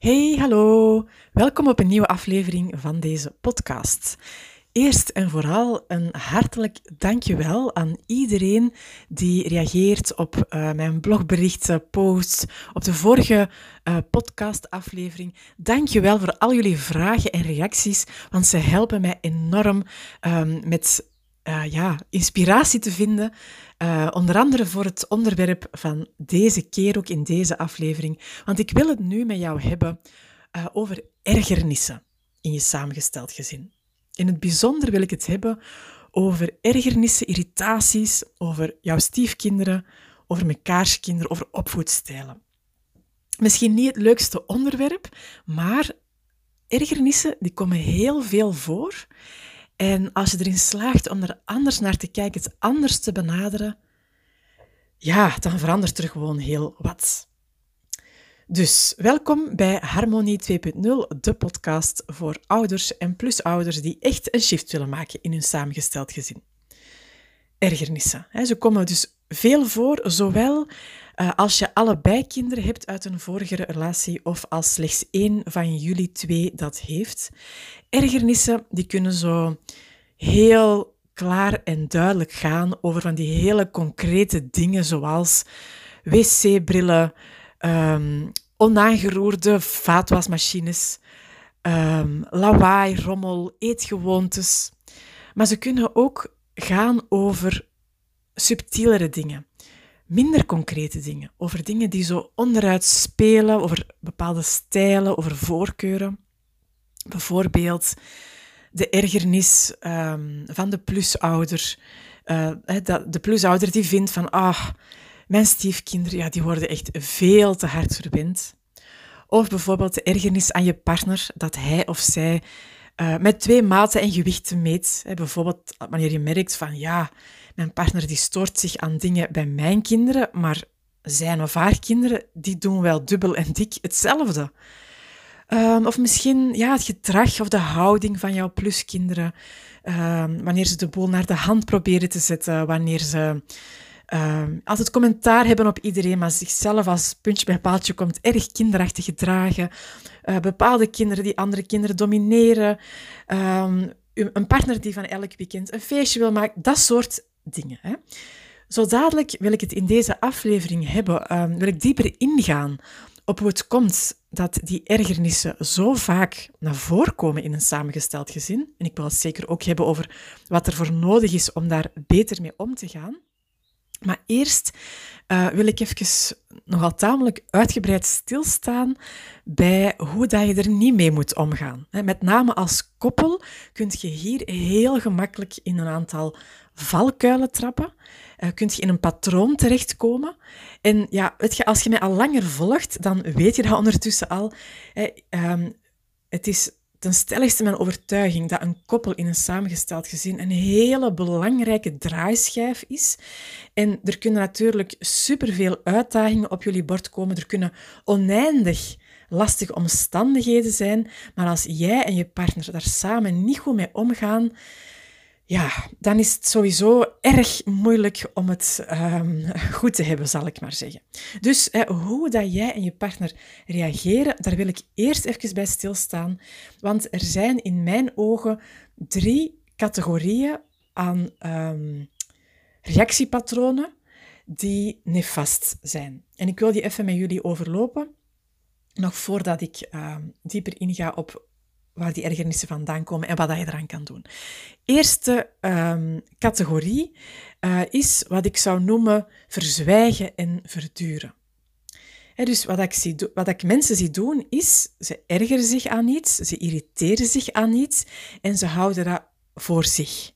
Hey, hallo. Welkom op een nieuwe aflevering van deze podcast. Eerst en vooral een hartelijk dankjewel aan iedereen die reageert op uh, mijn blogberichten, posts, op de vorige uh, podcastaflevering. Dankjewel voor al jullie vragen en reacties, want ze helpen mij enorm um, met uh, ja, inspiratie te vinden. Uh, onder andere voor het onderwerp van deze keer, ook in deze aflevering. Want ik wil het nu met jou hebben uh, over ergernissen in je samengesteld gezin. In het bijzonder wil ik het hebben over ergernissen, irritaties, over jouw stiefkinderen, over mekaars kinderen, over opvoedstijlen. Misschien niet het leukste onderwerp, maar ergernissen die komen heel veel voor. En als je erin slaagt om er anders naar te kijken, het anders te benaderen, ja, dan verandert er gewoon heel wat. Dus welkom bij Harmonie 2.0, de podcast voor ouders en plusouders die echt een shift willen maken in hun samengesteld gezin. Ergernissen. Ze komen dus veel voor, zowel uh, als je allebei kinderen hebt uit een vorige relatie of als slechts één van jullie twee dat heeft. Ergernissen die kunnen zo heel klaar en duidelijk gaan over van die hele concrete dingen zoals wc-brillen, um, onaangeroerde vaatwasmachines, um, lawaai, rommel, eetgewoontes. Maar ze kunnen ook gaan over subtielere dingen minder concrete dingen. Over dingen die zo onderuit spelen, over bepaalde stijlen, over voorkeuren. Bijvoorbeeld de ergernis um, van de plusouder. Uh, de plusouder die vindt van, ah, mijn stiefkinderen, ja, die worden echt veel te hard verwend. Of bijvoorbeeld de ergernis aan je partner, dat hij of zij uh, met twee maten en gewichten meet. bijvoorbeeld wanneer je merkt van, ja, mijn partner die stoort zich aan dingen bij mijn kinderen, maar zijn of haar kinderen die doen wel dubbel en dik hetzelfde. Um, of misschien ja, het gedrag of de houding van jouw pluskinderen. Um, wanneer ze de boel naar de hand proberen te zetten, wanneer ze um, altijd commentaar hebben op iedereen, maar zichzelf als puntje bij paaltje komt erg kinderachtig gedragen. Uh, bepaalde kinderen die andere kinderen domineren. een partner die van elk weekend een feestje wil maken. Dat soort dingen. Hè. Zo dadelijk wil ik het in deze aflevering hebben, um, wil ik dieper ingaan op hoe het komt dat die ergernissen zo vaak naar voren komen in een samengesteld gezin. En ik wil het zeker ook hebben over wat er voor nodig is om daar beter mee om te gaan. Maar eerst uh, wil ik even nogal tamelijk uitgebreid stilstaan bij hoe dat je er niet mee moet omgaan. Met name als koppel kun je hier heel gemakkelijk in een aantal valkuilen trappen. Uh, kun je in een patroon terechtkomen. En ja, weet je, als je mij al langer volgt, dan weet je dat ondertussen al. Ehm, het is ten stelligste mijn overtuiging dat een koppel in een samengesteld gezin een hele belangrijke draaischijf is. En er kunnen natuurlijk superveel uitdagingen op jullie bord komen. Er kunnen oneindig lastige omstandigheden zijn. Maar als jij en je partner daar samen niet goed mee omgaan, ja, dan is het sowieso erg moeilijk om het um, goed te hebben, zal ik maar zeggen. Dus hoe dat jij en je partner reageren, daar wil ik eerst even bij stilstaan. Want er zijn in mijn ogen drie categorieën aan um, reactiepatronen die nefast zijn. En ik wil die even met jullie overlopen, nog voordat ik um, dieper inga op waar die ergernissen vandaan komen en wat je eraan kan doen. Eerste um, categorie uh, is wat ik zou noemen verzwijgen en verduren. dus wat ik, zie, wat ik mensen zie doen, is ze ergeren zich aan iets, ze irriteren zich aan iets en ze houden dat voor zich.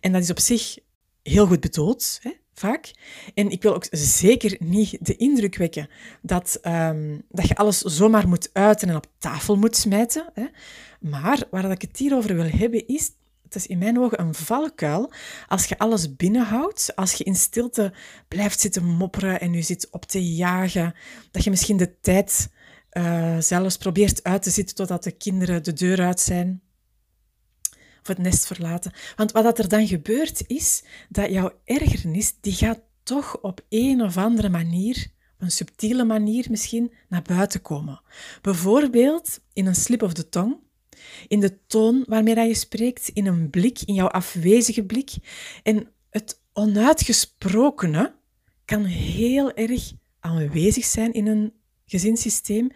En dat is op zich heel goed bedoeld, vaak. En ik wil ook zeker niet de indruk wekken dat, um, dat je alles zomaar moet uiten en op tafel moet smijten. Hè. Maar waar ik het hier over wil hebben is, het is in mijn ogen een valkuil. Als je alles binnenhoudt, als je in stilte blijft zitten mopperen en je zit op te jagen, dat je misschien de tijd uh, zelfs probeert uit te zitten totdat de kinderen de deur uit zijn of het nest verlaten. Want wat er dan gebeurt is dat jouw ergernis, die gaat toch op een of andere manier een subtiele manier misschien, naar buiten komen. Bijvoorbeeld in een slip of the tongue, in de toon waarmee je spreekt, in een blik, in jouw afwezige blik. En het onuitgesprokene kan heel erg aanwezig zijn in een gezinssysteem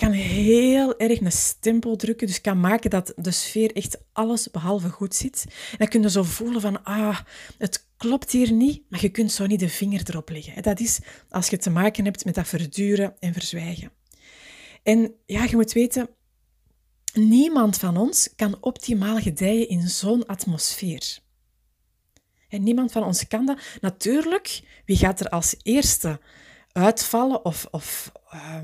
kan heel erg een stempel drukken, dus kan maken dat de sfeer echt alles behalve goed zit. En dan kun je zo voelen van, ah, het klopt hier niet, maar je kunt zo niet de vinger erop leggen. Dat is als je te maken hebt met dat verduren en verzwijgen. En ja, je moet weten, niemand van ons kan optimaal gedijen in zo'n atmosfeer. En niemand van ons kan dat. Natuurlijk, wie gaat er als eerste uitvallen of, of uh,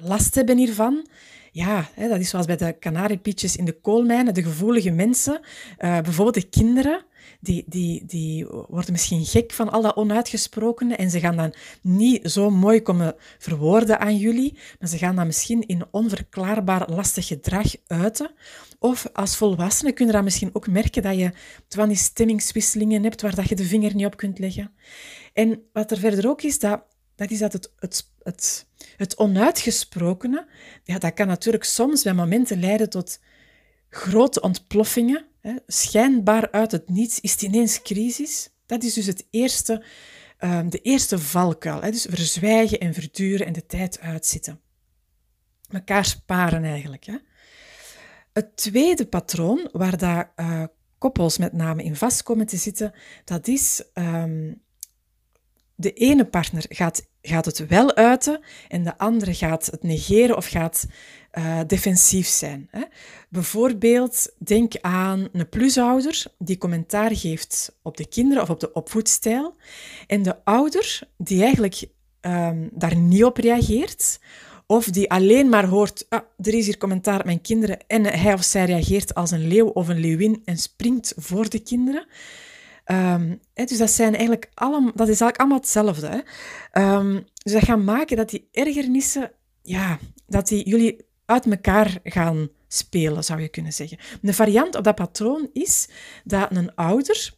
last hebben hiervan. Ja, hè, dat is zoals bij de kanariepietjes in de koolmijnen, de gevoelige mensen, uh, bijvoorbeeld de kinderen, die, die, die worden misschien gek van al dat onuitgesprokene en ze gaan dan niet zo mooi komen verwoorden aan jullie, maar ze gaan dan misschien in onverklaarbaar lastig gedrag uiten. Of als volwassene kun je dan misschien ook merken dat je van die stemmingswisselingen hebt waar dat je de vinger niet op kunt leggen. En wat er verder ook is, dat dat is dat het, het, het, het onuitgesprokene, ja, dat kan natuurlijk soms bij momenten leiden tot grote ontploffingen. Hè. Schijnbaar uit het niets is het ineens crisis. Dat is dus het eerste, uh, de eerste valkuil. Hè. Dus verzwijgen en verduren en de tijd uitzitten. Mekaar sparen eigenlijk. Hè. Het tweede patroon, waar daar uh, koppels met name in vast komen te zitten, dat is um, de ene partner gaat, gaat het wel uiten en de andere gaat het negeren of gaat uh, defensief zijn. Hè. Bijvoorbeeld, denk aan een plusouder die commentaar geeft op de kinderen of op de opvoedstijl. En de ouder die eigenlijk um, daar niet op reageert, of die alleen maar hoort, ah, er is hier commentaar op mijn kinderen en hij of zij reageert als een leeuw of een leeuwin en springt voor de kinderen. Hè, dus dat, zijn eigenlijk allemaal, dat is eigenlijk allemaal hetzelfde. Hè. Um, dus dat gaat maken dat die ergernissen, ja, dat die jullie uit elkaar gaan spelen, zou je kunnen zeggen. Een variant op dat patroon is dat een ouder,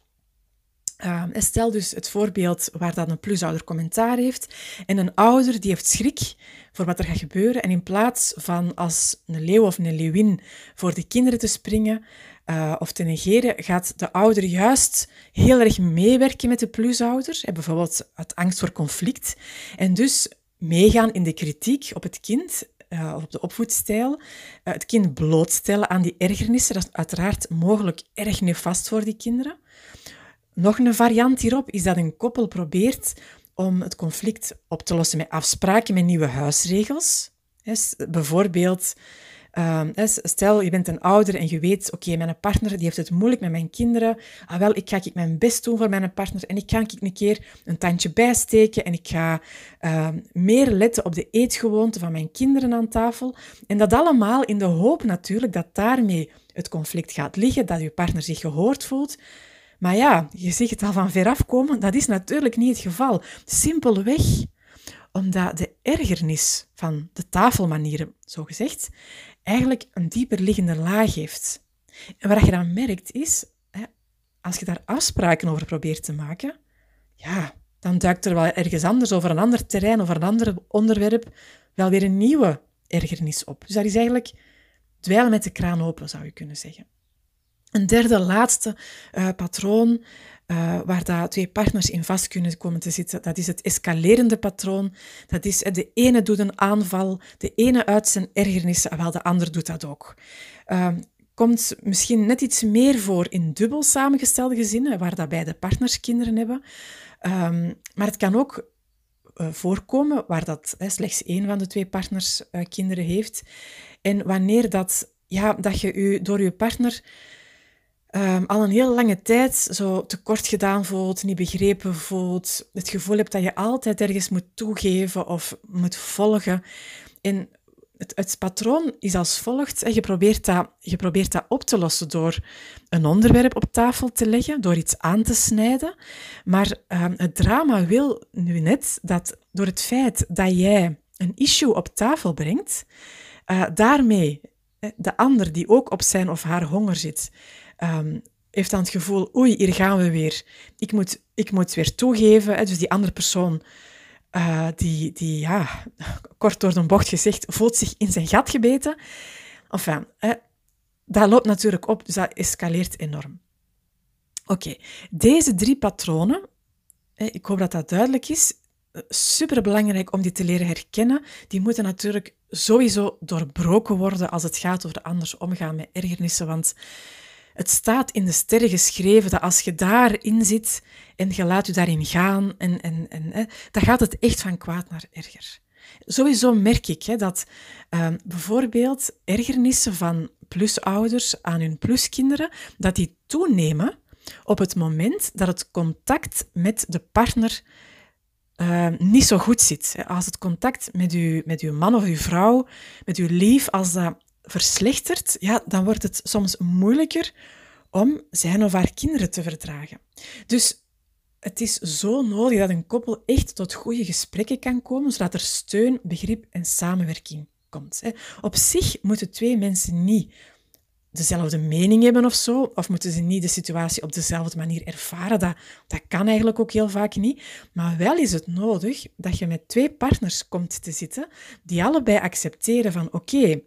uh, stel dus het voorbeeld waar dat een plusouder commentaar heeft, en een ouder die heeft schrik voor wat er gaat gebeuren, en in plaats van als een leeuw of een leeuwin voor de kinderen te springen, uh, of te negeren, gaat de ouder juist heel erg meewerken met de plusouder. bijvoorbeeld uit angst voor conflict. En dus meegaan in de kritiek op het kind, uh, op de opvoedstijl. Het kind blootstellen aan die ergernissen. Dat is uiteraard mogelijk erg nefast voor die kinderen. Nog een variant hierop is dat een koppel probeert om het conflict op te lossen met afspraken, met nieuwe huisregels. bijvoorbeeld Um, stel, je bent een ouder en je weet, oké, mijn partner die heeft het moeilijk met mijn kinderen. Ah, wel, ik ga ik mijn best doen voor mijn partner en ik ga ik een keer een tandje bijsteken en ik ga um, meer letten op de eetgewoonten van mijn kinderen aan tafel. En dat allemaal in de hoop natuurlijk dat daarmee het conflict gaat liggen, dat je partner zich gehoord voelt. Maar ja, je ziet het al van veraf komen, dat is natuurlijk niet het geval. Simpelweg omdat de ergernis van de tafelmanieren, zo gezegd, eigenlijk een dieper liggende laag heeft. En wat je dan merkt is, hè, als je daar afspraken over probeert te maken, ja, dan duikt er wel ergens anders over een ander terrein, of een ander onderwerp, wel weer een nieuwe ergernis op. Dus dat is eigenlijk dweilen met de kraan open, zou je kunnen zeggen. Een derde, laatste uh, patroon uh, waar dat twee partners in vast kunnen komen te zitten. Dat is het escalerende patroon. Dat is de ene doet een aanval, de ene uit zijn ergernissen, terwijl de ander doet dat ook. Uh, komt misschien net iets meer voor in dubbel samengestelde gezinnen, waar dat beide partners kinderen hebben. Um, maar het kan ook uh, voorkomen waar dat uh, slechts één van de twee partners uh, kinderen heeft. En wanneer dat, ja, dat je u door je partner um, al een heel lange tijd zo tekort gedaan voelt, niet begrepen voelt, het gevoel hebt dat je altijd ergens moet toegeven of moet volgen. En het, patroon is als volgt. Je probeert, dat, je probeert dat op te lossen door een onderwerp op tafel te leggen, door iets aan te snijden. Maar um, het drama wil nu net dat door het feit dat jij een issue op tafel brengt, uh, daarmee de ander die ook op zijn of haar honger zit, um, heeft dan het gevoel, oei, hier gaan we weer. Ik moet, ik moet weer toegeven. Hè, dus die andere persoon uh, die, die, ja, kort door de bocht gezegd, voelt zich in zijn gat gebeten. Enfin, dat loopt natuurlijk op, dus dat escaleert enorm. Oké, deze drie patronen, ik hoop dat dat duidelijk is, super belangrijk om die te leren herkennen. Die moeten natuurlijk sowieso doorbroken worden als het gaat over anders omgaan met ergernissen. Want het staat in de sterren geschreven dat als je daarin zit en je laat je daarin gaan, en, en, en, dan gaat het echt van kwaad naar erger. Sowieso merk ik hè, dat ehm, bijvoorbeeld ergernissen van plusouders aan hun pluskinderen, dat die toenemen op het moment dat het contact met de partner uh, niet zo goed zit. Als het contact met uw, met uw man of uw vrouw, met uw lief, als dat verslechtert, ja, dan wordt het soms moeilijker om zijn of haar kinderen te verdragen. Dus het is zo nodig dat een koppel echt tot goede gesprekken kan komen, zodat er steun, begrip en samenwerking komt. Op zich moeten twee mensen niet dezelfde mening hebben of zo, of moeten ze niet de situatie op dezelfde manier ervaren. Dat, dat kan eigenlijk ook heel vaak niet. Maar wel is het nodig dat je met twee partners komt te zitten die allebei accepteren van oké,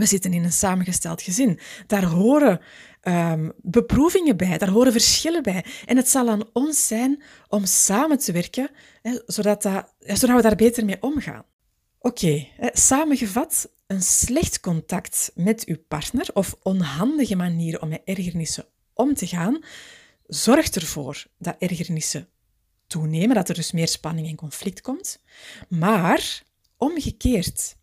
we zitten in een samengesteld gezin. Daar horen um, beproevingen bij, daar horen verschillen bij. En het zal aan ons zijn om samen te werken, hè, zodat, dat, zodat we daar beter mee omgaan. Oké, samengevat, een slecht contact met uw partner of onhandige manieren om met ergernissen om te gaan, zorgt ervoor dat ergernissen toenemen, dat er dus meer spanning en conflict komt. Maar omgekeerd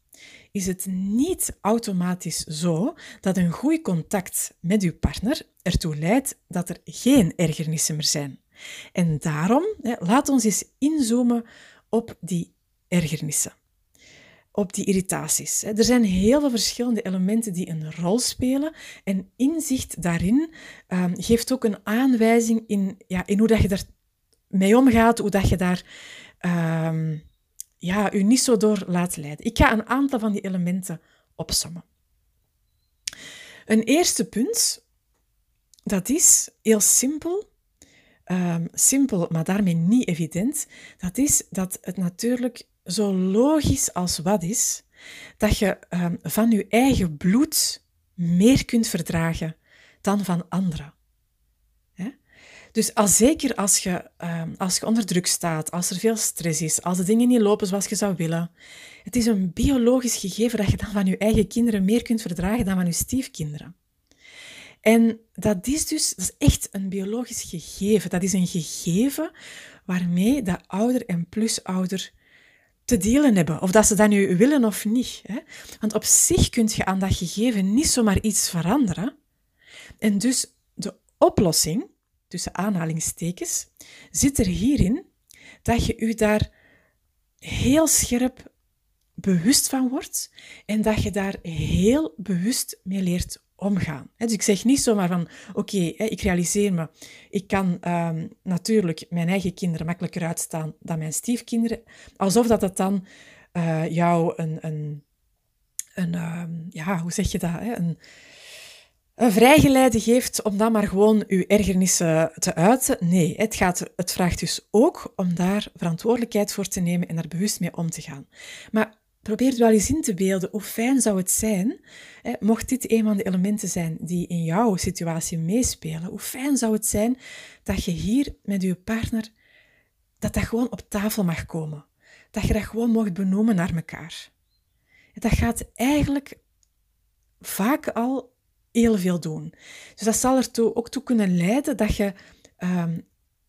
is het niet automatisch zo dat een goed contact met uw partner ertoe leidt dat er geen ergernissen meer zijn. En daarom, laat ons eens inzoomen op die ergernissen op die irritaties. Er zijn heel veel verschillende elementen die een rol spelen en inzicht daarin ehm, geeft ook een aanwijzing in, ja, in hoe dat je daar mee omgaat, hoe dat je daar um, ja, u niet zo door laat leiden. Ik ga een aantal van die elementen opsommen. Een eerste punt, dat is heel simpel, ehm, simpel, maar daarmee niet evident, dat is dat het natuurlijk zo logisch als wat is, dat je ehm, van je eigen bloed meer kunt verdragen dan van anderen. Dus als, zeker als je, ehm, als je onder druk staat, als er veel stress is, als de dingen niet lopen zoals je zou willen, het is een biologisch gegeven dat je dan van je eigen kinderen meer kunt verdragen dan van je stiefkinderen. En dat is dus dat is echt een biologisch gegeven. Dat is een gegeven waarmee de ouder en plusouder te delen hebben. Of dat ze dat nu willen of niet. Hè? Want op zich kun je aan dat gegeven niet zomaar iets veranderen. En dus de oplossing, tussen aanhalingstekens, zit er hierin dat je je daar heel scherp bewust van wordt en dat je daar heel bewust mee leert omgaan. Dus ik zeg niet zomaar van, oké, ik realiseer me, ik kan ehm, natuurlijk mijn eigen kinderen makkelijker uitstaan dan mijn stiefkinderen, alsof dat het dan uh, jou een, een, een ehm, ja, hoe zeg je dat, een, een vrijgeleide geeft om dan maar gewoon uw ergernissen te uiten. Nee, het, gaat, het vraagt dus ook om daar verantwoordelijkheid voor te nemen en daar bewust mee om te gaan. Maar Probeer wel eens in te beelden hoe fijn zou het zijn, hè, mocht dit een van de elementen zijn die in jouw situatie meespelen, hoe fijn zou het zijn dat je hier met je partner, dat dat gewoon op tafel mag komen. Dat je dat gewoon mocht benoemen naar elkaar. Dat gaat eigenlijk vaak al heel veel doen. Dus dat zal er ook toe kunnen leiden dat je um,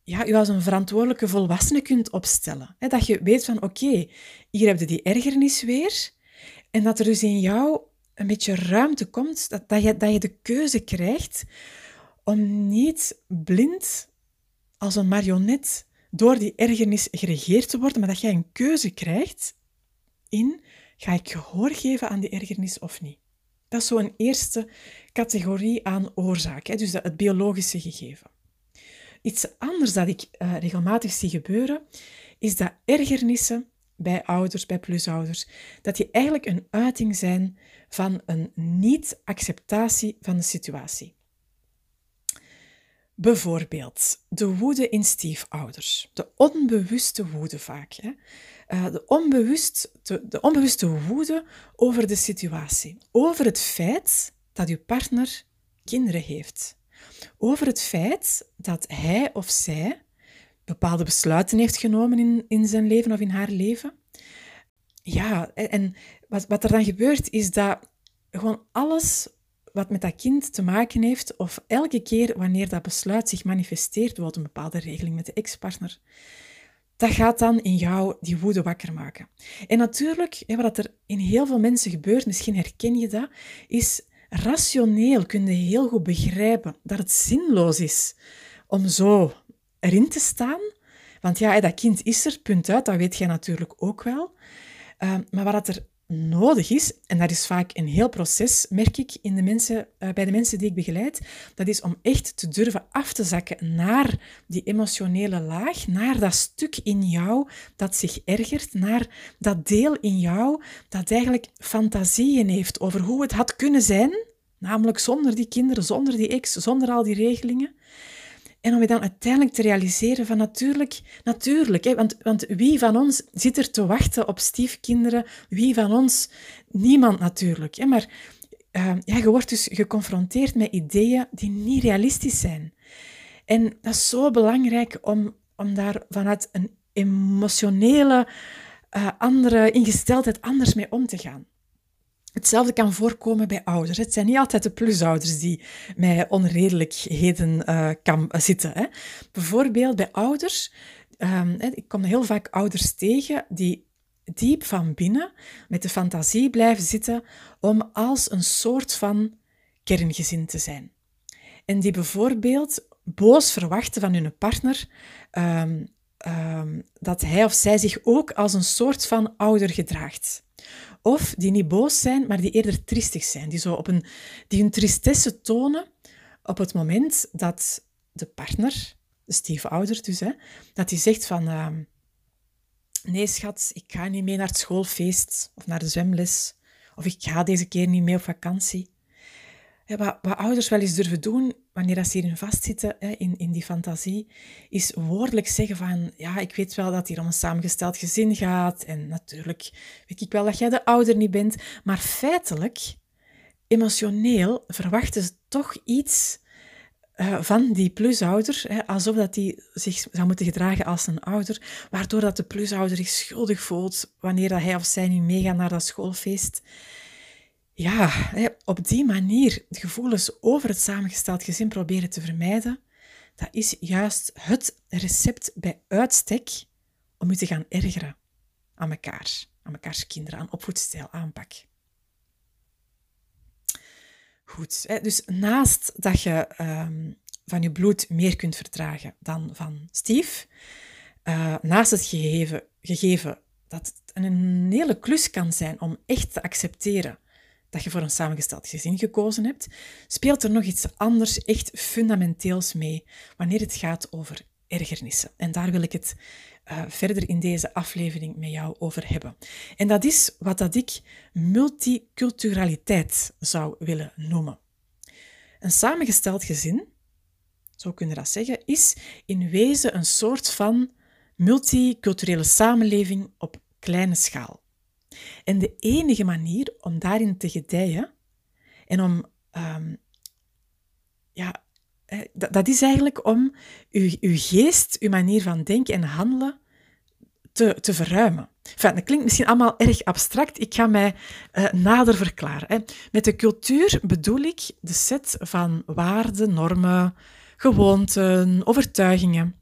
ja, je als een verantwoordelijke volwassene kunt opstellen. dat je weet van, oké, hier heb je die ergernis weer. En dat er dus in jou een beetje ruimte komt, dat, dat, je, dat je de keuze krijgt om niet blind als een marionet door die ergernis geregeerd te worden, maar dat jij een keuze krijgt in, ga ik gehoor geven aan die ergernis of niet? Dat is zo'n eerste categorie aan oorzaak, dus het biologische gegeven. Iets anders dat ik uh, regelmatig zie gebeuren, is dat ergernissen bij ouders, bij plusouders, dat die eigenlijk een uiting zijn van een niet-acceptatie van de situatie. Bijvoorbeeld de woede in stiefouders, de onbewuste woede vaak. Hè? Uh, de, onbewust, de, de onbewuste woede over de situatie, over het feit dat uw partner kinderen heeft, over het feit dat hij of zij bepaalde besluiten heeft genomen in, in zijn leven of in haar leven. Ja, en wat, wat er dan gebeurt is dat gewoon alles wat met dat kind te maken heeft, of elke keer wanneer dat besluit zich manifesteert, bijvoorbeeld een bepaalde regeling met de ex-partner, dat gaat dan in jou die woede wakker maken. En natuurlijk, wat er in heel veel mensen gebeurt, misschien herken je dat, is rationeel kun je heel goed begrijpen dat het zinloos is om zo erin te staan. Want ja, dat kind is er, punt uit, dat weet jij natuurlijk ook wel. Uh, maar wat er nodig is, en dat is vaak een heel proces, merk ik in de mensen, uh, bij de mensen die ik begeleid, dat is om echt te durven af te zakken naar die emotionele laag, naar dat stuk in jou dat zich ergert, naar dat deel in jou dat eigenlijk fantasieën heeft over hoe het had kunnen zijn, namelijk zonder die kinderen, zonder die ex, zonder al die regelingen. En om je dan uiteindelijk te realiseren van natuurlijk, natuurlijk, hè, want, want wie van ons zit er te wachten op stiefkinderen? Wie van ons? Niemand natuurlijk. Hè, maar uh, ja, je wordt dus geconfronteerd met ideeën die niet realistisch zijn. En dat is zo belangrijk om, om daar vanuit een emotionele, uh, andere ingesteldheid anders mee om te gaan. Hetzelfde kan voorkomen bij ouders. Het zijn niet altijd de plusouders die met onredelijkheden uh, kan zitten. Hè. Bijvoorbeeld bij ouders, um, ik kom heel vaak ouders tegen die diep van binnen met de fantasie blijven zitten om als een soort van kerngezin te zijn. En die bijvoorbeeld boos verwachten van hun partner um, um, dat hij of zij zich ook als een soort van ouder gedraagt. Of die niet boos zijn, maar die eerder tristig zijn. Die, zo op een, die hun tristesse tonen op het moment dat de partner, de stiefouder dus, hè, dat die zegt van... Uh, nee schat, ik ga niet mee naar het schoolfeest of naar de zwemles. Of ik ga deze keer niet mee op vakantie. Ja, wat, ouders wel eens durven doen, wanneer ze hierin vastzitten, hè, in, in die fantasie, is woordelijk zeggen van, ja, ik weet wel dat hier om een samengesteld gezin gaat, en natuurlijk weet ik wel dat jij de ouder niet bent, maar feitelijk, emotioneel, verwachten ze toch iets uh, van die plusouder, hè, alsof dat die zich zou moeten gedragen als een ouder, waardoor dat de plusouder zich schuldig voelt wanneer dat hij of zij nu meegaat naar dat schoolfeest ja, op die manier gevoelens over het samengesteld gezin proberen te vermijden, dat is juist het recept bij uitstek om je te gaan ergeren aan elkaar, aan mekaars kinderen, aan opvoedstijl, aanpak. Goed, dus naast dat je ehm, van je bloed meer kunt verdragen dan van Steve, uh, naast het gegeven, gegeven dat het een hele klus kan zijn om echt te accepteren dat je voor een samengesteld gezin gekozen hebt, speelt er nog iets anders echt fundamenteels mee wanneer het gaat over ergernissen. En daar wil ik het uh, verder in deze aflevering met jou over hebben. En dat is wat dat ik multiculturaliteit zou willen noemen. Een samengesteld gezin, zo kun je dat zeggen, is in wezen een soort van multiculturele samenleving op kleine schaal. En de enige manier om daarin te gedijen en om, um, ja, dat, is eigenlijk om uw, uw geest, uw manier van denken en handelen te, te verruimen. Enfin, dat klinkt misschien allemaal erg abstract. Ik ga mij uh, nader verklaren. Hè. Met de cultuur bedoel ik de set van waarden, normen, gewoonten, overtuigingen.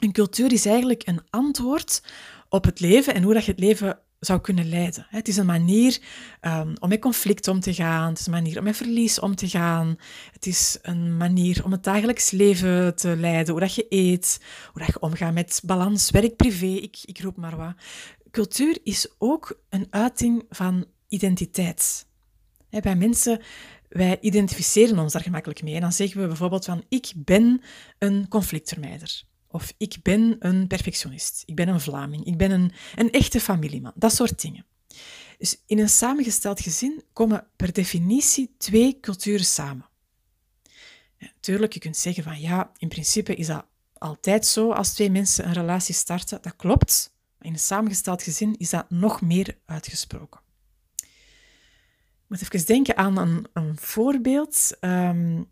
Een cultuur is eigenlijk een antwoord op het leven en hoe dat je het leven zou kunnen leiden. Het is een manier um, om met conflict om te gaan, het is een manier om met verlies om te gaan, het is een manier om het dagelijks leven te leiden, hoe dat je eet, hoe dat je omgaat met balans, werk, privé, ik, ik roep maar wat. Cultuur is ook een uiting van identiteit. Bij mensen, wij identificeren ons daar gemakkelijk mee. En dan zeggen we bijvoorbeeld van, ik ben een conflictvermijder. Of ik ben een perfectionist, ik ben een Vlaming, ik ben een, een echte familieman. Dat soort dingen. Dus in een samengesteld gezin komen per definitie twee culturen samen. Tuurlijk, je kunt zeggen van ja, in principe is dat altijd zo als twee mensen een relatie starten. Dat klopt. Maar in een samengesteld gezin is dat nog meer uitgesproken. Ik moet even denken aan een, een voorbeeld. Um,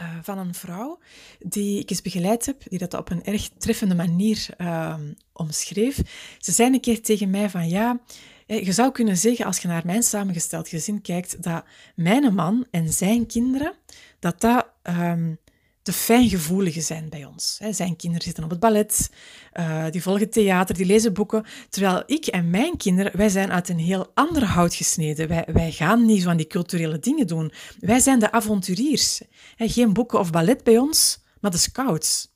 uh, van een vrouw die ik eens begeleid heb, die dat op een erg treffende manier uh, omschreef. Ze zei een keer tegen mij van ja, je zou kunnen zeggen als je naar mijn samengesteld gezin kijkt, dat mijn man en zijn kinderen, dat dat um, de fijngevoeligen zijn bij ons. Zijn kinderen zitten op het ballet, uh, die volgen theater, die lezen boeken. Terwijl ik en mijn kinderen, wij zijn uit een heel ander hout gesneden. Wij, wij gaan niet zo aan die culturele dingen doen. Wij zijn de avonturiers. Geen boeken of ballet bij ons, maar de scouts.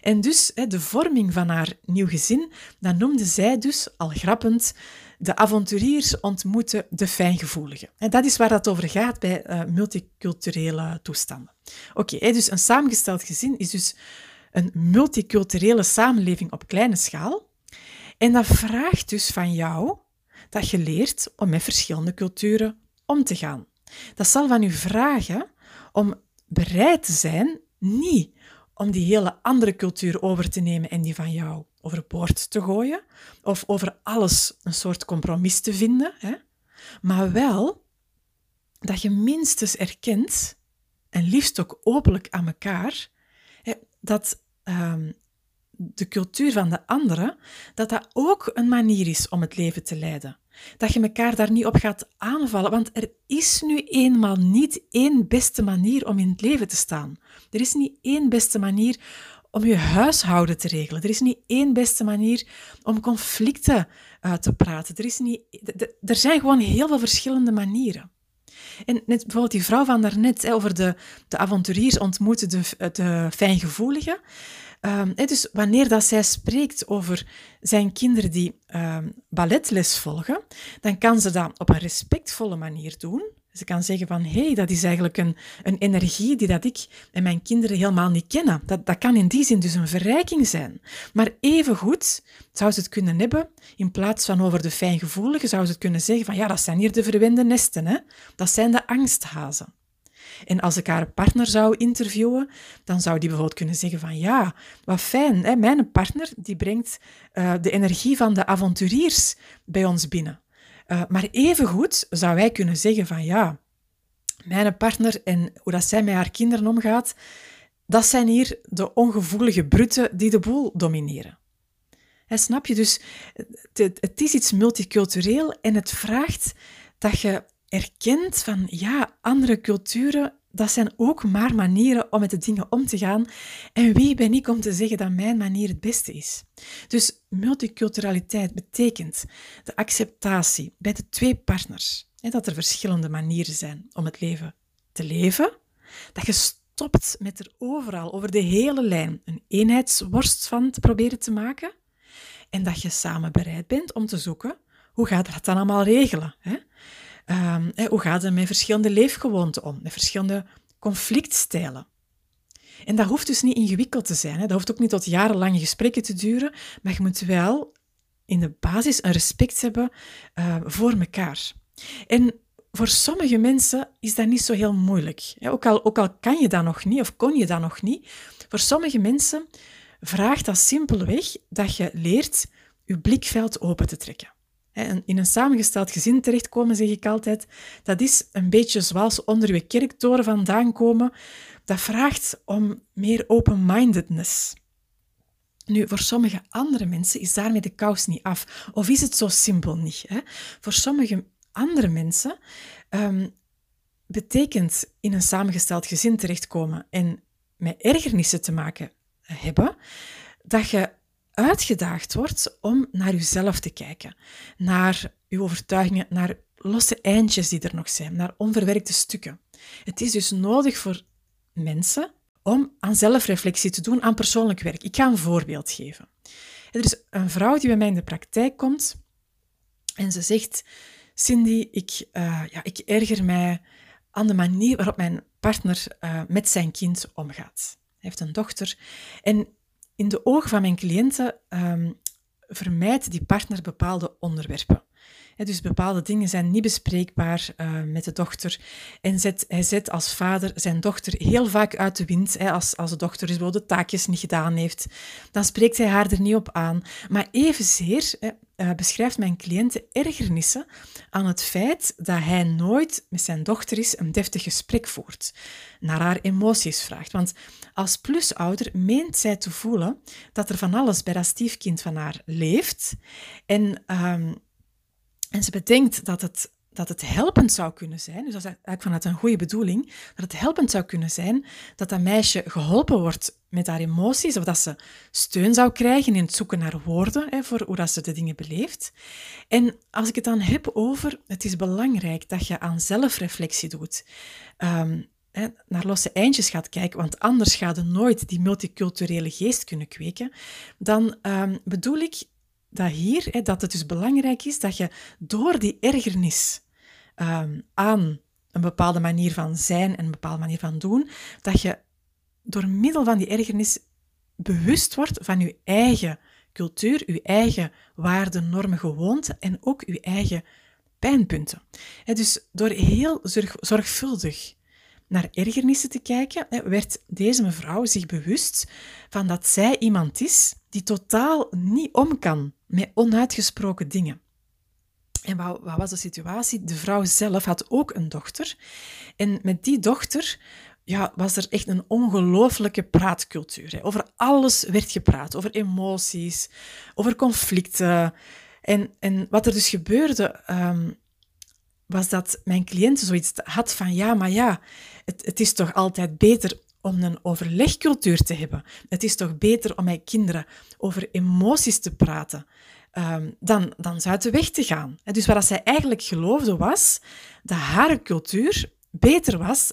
En dus de vorming van haar nieuw gezin, dat noemde zij dus, al grappend, de avonturiers ontmoeten de fijngevoeligen. En dat is waar dat over gaat bij uh, multiculturele toestanden. Oké, dus een samengesteld gezin is dus een multiculturele samenleving op kleine schaal. En dat vraagt dus van jou dat je leert om met verschillende culturen om te gaan. Dat zal van u vragen om bereid te zijn, niet om die hele andere cultuur over te nemen en die van jou overboord te gooien, of over alles een soort compromis te vinden, hè? maar wel dat je minstens erkent, en liefst ook openlijk aan elkaar, hè, dat um, de cultuur van de anderen, dat dat ook een manier is om het leven te leiden. Dat je elkaar daar niet op gaat aanvallen, want er is nu eenmaal niet één beste manier om in het leven te staan. Er is niet één beste manier om je huishouden te regelen. Er is niet één beste manier om conflicten uit te praten. Er, is niet, er zijn gewoon heel veel verschillende manieren. En net bijvoorbeeld die vrouw van daarnet, hè, over de, de avonturiers ontmoeten de, de fijngevoeligen. Um, dus wanneer dat zij spreekt over zijn kinderen die um, balletles volgen, dan kan ze dat op een respectvolle manier doen. Ze kan zeggen van, hey, dat is eigenlijk een, een energie die dat ik en mijn kinderen helemaal niet kennen. Dat, dat kan in die zin dus een verrijking zijn. Maar evengoed zou ze het kunnen hebben, in plaats van over de fijngevoeligen, zou ze het kunnen zeggen van, ja, dat zijn hier de verwende nesten, hè? dat zijn de angsthazen. En als ik haar partner zou interviewen, dan zou die bijvoorbeeld kunnen zeggen van ja, wat fijn, hè? mijn partner die brengt uh, de energie van de avonturiers bij ons binnen. Uh, maar evengoed zou wij kunnen zeggen van ja, mijn partner en hoe dat zij met haar kinderen omgaat, dat zijn hier de ongevoelige bruten die de boel domineren. Snap je? Dus het, het is iets multicultureel en het vraagt dat je erkent van ja, andere culturen, dat zijn ook maar manieren om met de dingen om te gaan. En wie ben ik om te zeggen dat mijn manier het beste is? Dus multiculturaliteit betekent de acceptatie bij de twee partners. Dat er verschillende manieren zijn om het leven te leven. Dat je stopt met er overal, over de hele lijn, een eenheidsworst van te proberen te maken. En dat je samen bereid bent om te zoeken hoe gaat dat dan allemaal regelen. Hè? Um, hoe gaat het met verschillende leefgewoonten om, met verschillende conflictstijlen? En dat hoeft dus niet ingewikkeld te zijn. Hè. Dat hoeft ook niet tot jarenlange gesprekken te duren, maar je moet wel in de basis een respect hebben uh, voor elkaar. En voor sommige mensen is dat niet zo heel moeilijk. Ook al, ook al kan je dat nog niet of kon je dat nog niet, voor sommige mensen vraagt dat simpelweg dat je leert je blikveld open te trekken in een samengesteld gezin terechtkomen, zeg ik altijd, dat is een beetje zoals onder je kerktoren vandaan komen. Dat vraagt om meer open-mindedness. Nu, voor sommige andere mensen is daarmee de kous niet af. Of is het zo simpel niet? Hè? Voor sommige andere mensen um, betekent in een samengesteld gezin terechtkomen en met ergernissen te maken hebben, dat je uitgedaagd wordt om naar jezelf te kijken, naar uw overtuigingen, naar losse eindjes die er nog zijn, naar onverwerkte stukken. Het is dus nodig voor mensen om aan zelfreflectie te doen, aan persoonlijk werk. Ik ga een voorbeeld geven. Er is een vrouw die bij mij in de praktijk komt en ze zegt: Cindy, ik, uh, ja, ik erger mij aan de manier waarop mijn partner uh, met zijn kind omgaat. Hij heeft een dochter en in de ogen van mijn cliënten um, vermijdt die partner bepaalde onderwerpen. Dus bepaalde dingen zijn niet bespreekbaar uh, met de dochter. En zet, hij zet als vader zijn dochter heel vaak uit de wind. Als, als de dochter dus de taakjes niet gedaan heeft, dan spreekt hij haar er niet op aan. Maar evenzeer uh, beschrijft mijn cliënt de ergernissen aan het feit dat hij nooit met zijn dochter is een deftig gesprek voert, naar haar emoties vraagt. Want als plusouder meent zij te voelen dat er van alles bij dat stiefkind van haar leeft. En, um, en ze bedenkt dat het dat het helpend zou kunnen zijn, dus dat is eigenlijk vanuit een goede bedoeling, dat het helpend zou kunnen zijn dat dat meisje geholpen wordt met haar emoties, of dat ze steun zou krijgen in het zoeken naar woorden hè, voor hoe dat ze de dingen beleeft. En als ik het dan heb over, het is belangrijk dat je aan zelfreflectie doet. Um, naar losse eindjes gaat kijken, want anders ga je nooit die multiculturele geest kunnen kweken, dan um, bedoel ik dat hier, hè, dat het dus belangrijk is dat je door die ergernis um, aan een bepaalde manier van zijn en een bepaalde manier van doen, dat je door middel van die ergernis bewust wordt van je eigen cultuur, je eigen waarden, normen, gewoonten en ook je eigen pijnpunten. dus door heel zorgvuldig naar ergernissen te kijken, werd deze mevrouw zich bewust van dat zij iemand is die totaal niet om kan met onuitgesproken dingen. En wat, wat, was de situatie? De vrouw zelf had ook een dochter. En met die dochter ja, was er echt een ongelooflijke praatcultuur. Hè. Over alles werd gepraat. Over emoties, over conflicten. En, en wat er dus gebeurde, um, was dat mijn cliënt zoiets had van ja, maar ja, het, het is toch altijd beter om een overlegcultuur te hebben. Het is toch beter om met kinderen over emoties te praten um, dan, dan ze uit de weg te gaan. Dus wat zij eigenlijk geloofde was dat haar cultuur beter was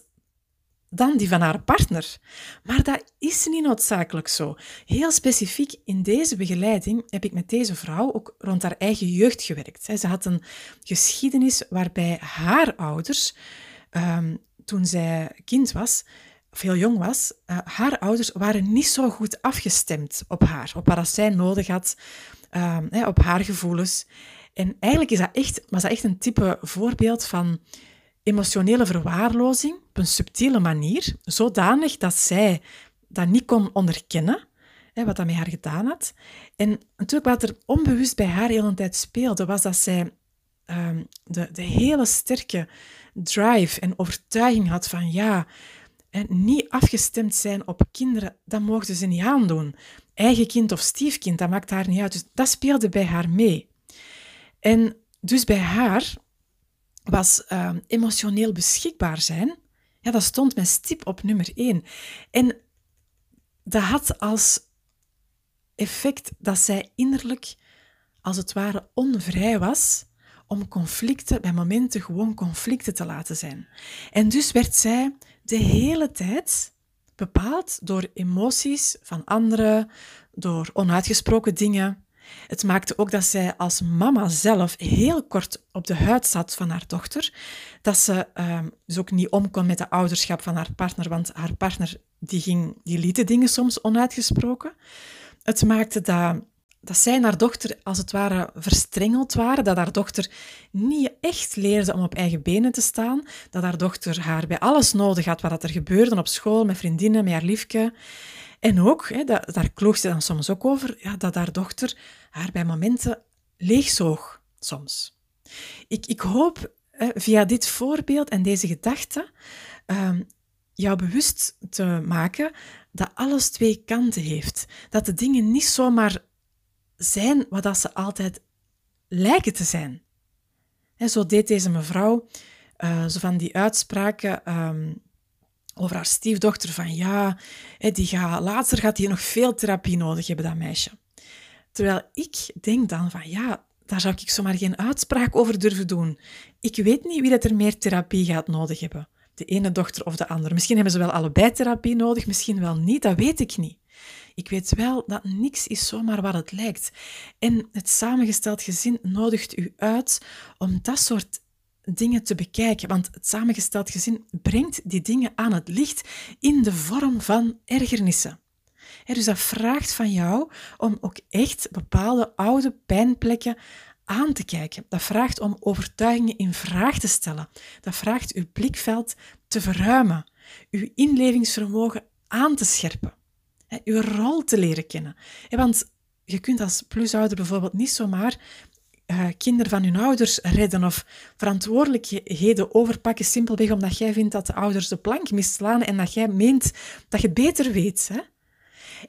dan die van haar partner. Maar dat is niet noodzakelijk zo. Heel specifiek in deze begeleiding heb ik met deze vrouw ook rond haar eigen jeugd gewerkt. Ze had een geschiedenis waarbij haar ouders, um, toen zij kind was, of heel jong was, uh, haar ouders waren niet zo goed afgestemd op haar, op wat zij nodig had, um, hè, op haar gevoelens. En eigenlijk is dat echt, was dat echt een type voorbeeld van emotionele verwaarlozing op een subtiele manier, zodanig dat zij dat niet kon onderkennen, hè, wat dat met haar gedaan had. En natuurlijk wat er onbewust bij haar de hele tijd speelde, was dat zij um, de, de hele sterke drive en overtuiging had van ja, niet afgestemd zijn op kinderen, dat mochten ze niet aandoen. Eigen kind of stiefkind, dat maakt haar niet uit. Dus dat speelde bij haar mee. En dus bij haar was uh, emotioneel beschikbaar zijn, ja, dat stond met stip op nummer één. En dat had als effect dat zij innerlijk, als het ware, onvrij was om conflicten, bij momenten gewoon conflicten te laten zijn. En dus werd zij de hele tijd bepaald door emoties van anderen, door onuitgesproken dingen. Het maakte ook dat zij als mama zelf heel kort op de huid zat van haar dochter. Dat ze uh, dus ook niet om kon met de ouderschap van haar partner, want haar partner die ging, die liet de dingen soms onuitgesproken. Het maakte dat dat zij en haar dochter als het ware verstrengeld waren, dat haar dochter niet echt leerde om op eigen benen te staan, dat haar dochter haar bij alles nodig had wat er gebeurde op school, met vriendinnen, met haar liefke. En ook, hè, dat, daar kloog ze dan soms ook over, ja, dat haar dochter haar bij momenten leegzoog, soms. Ik, ik hoop hè, via dit voorbeeld en deze gedachte um, jou bewust te maken dat alles twee kanten heeft. Dat de dingen niet zomaar zijn wat dat ze altijd lijken te zijn. En zo deed deze mevrouw uh, zo van die uitspraken um, over haar stiefdochter van ja, die gaat, later gaat die nog veel therapie nodig hebben, dat meisje. Terwijl ik denk dan van ja, daar zou ik zomaar geen uitspraak over durven doen. Ik weet niet wie dat er meer therapie gaat nodig hebben. De ene dochter of de andere. Misschien hebben ze wel allebei therapie nodig, misschien wel niet, dat weet ik niet. Ik weet wel dat niks is zomaar wat het lijkt. En het samengesteld gezin nodigt u uit om dat soort dingen te bekijken. Want het samengesteld gezin brengt die dingen aan het licht in de vorm van ergernissen. dus dat vraagt van jou om ook echt bepaalde oude pijnplekken aan te kijken. Dat vraagt om overtuigingen in vraag te stellen. Dat vraagt uw blikveld te verruimen, uw inlevingsvermogen aan te scherpen, uw rol te leren kennen. Want je kunt als plusouder bijvoorbeeld niet zomaar uh, kinderen van hun ouders redden of verantwoordelijkheden overpakken simpelweg omdat jij vindt dat de ouders de plank misslaan en dat jij meent dat je beter weet. Hè?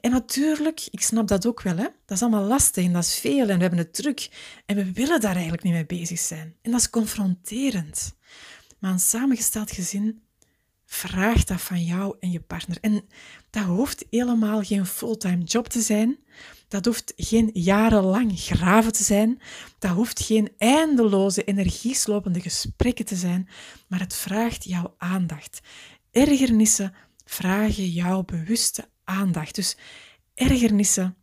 En natuurlijk, ik snap dat ook wel, hè? dat is allemaal lastig en dat is veel en we hebben het druk en we willen daar eigenlijk niet mee bezig zijn. En dat is confronterend. Maar een samengesteld gezin vraagt dat van jou en je partner. En dat hoeft helemaal geen fulltime job te zijn. Dat hoeft geen jarenlang graven te zijn. Dat hoeft geen eindeloze, energieslopende gesprekken te zijn. Maar het vraagt jouw aandacht. Ergernissen vragen jouw bewuste aandacht. Dus ergernissen,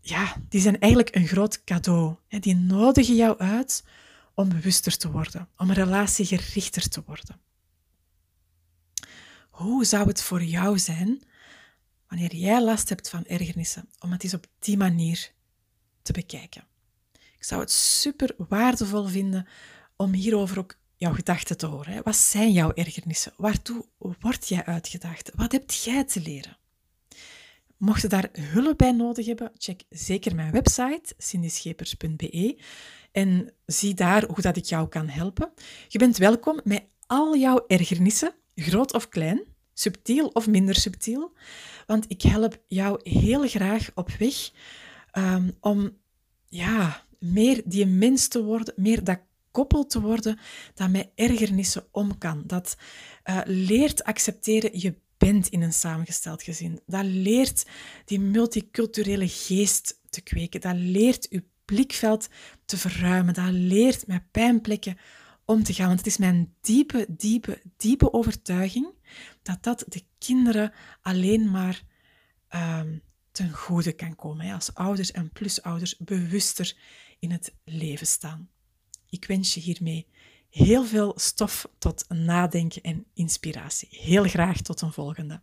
ja, die zijn eigenlijk een groot cadeau. Die nodigen jou uit om bewuster te worden, om relatiegerichter te worden. Hoe zou het voor jou zijn wanneer jij last hebt van ergernissen, om het eens op die manier te bekijken? Ik zou het super waardevol vinden om hierover ook jouw gedachten te horen. Wat zijn jouw ergernissen? Waartoe word jij uitgedacht? Wat heb jij te leren? Mocht je daar hulp bij nodig hebben, check zeker mijn website cindyschepers.be en zie daar hoe dat ik jou kan helpen. Je bent welkom met al jouw ergernissen, groot of klein, subtiel of minder subtiel, want ik help jou heel graag op weg um, om ja, meer die mens te worden, meer dat koppel te worden dat met ergernissen om kan. Dat uh, leert accepteren, je bent in een samengesteld gezin. Dat leert die multiculturele geest te kweken. Dat leert je blikveld te verruimen. Dat leert met pijnplekken om te gaan. Want het is mijn diepe, diepe, diepe overtuiging dat dat de kinderen alleen maar um, ten goede kan komen. Hè? Als ouders en plusouders bewuster in het leven staan. Ik wens je hiermee heel veel stof tot nadenken en inspiratie. Heel graag tot een volgende.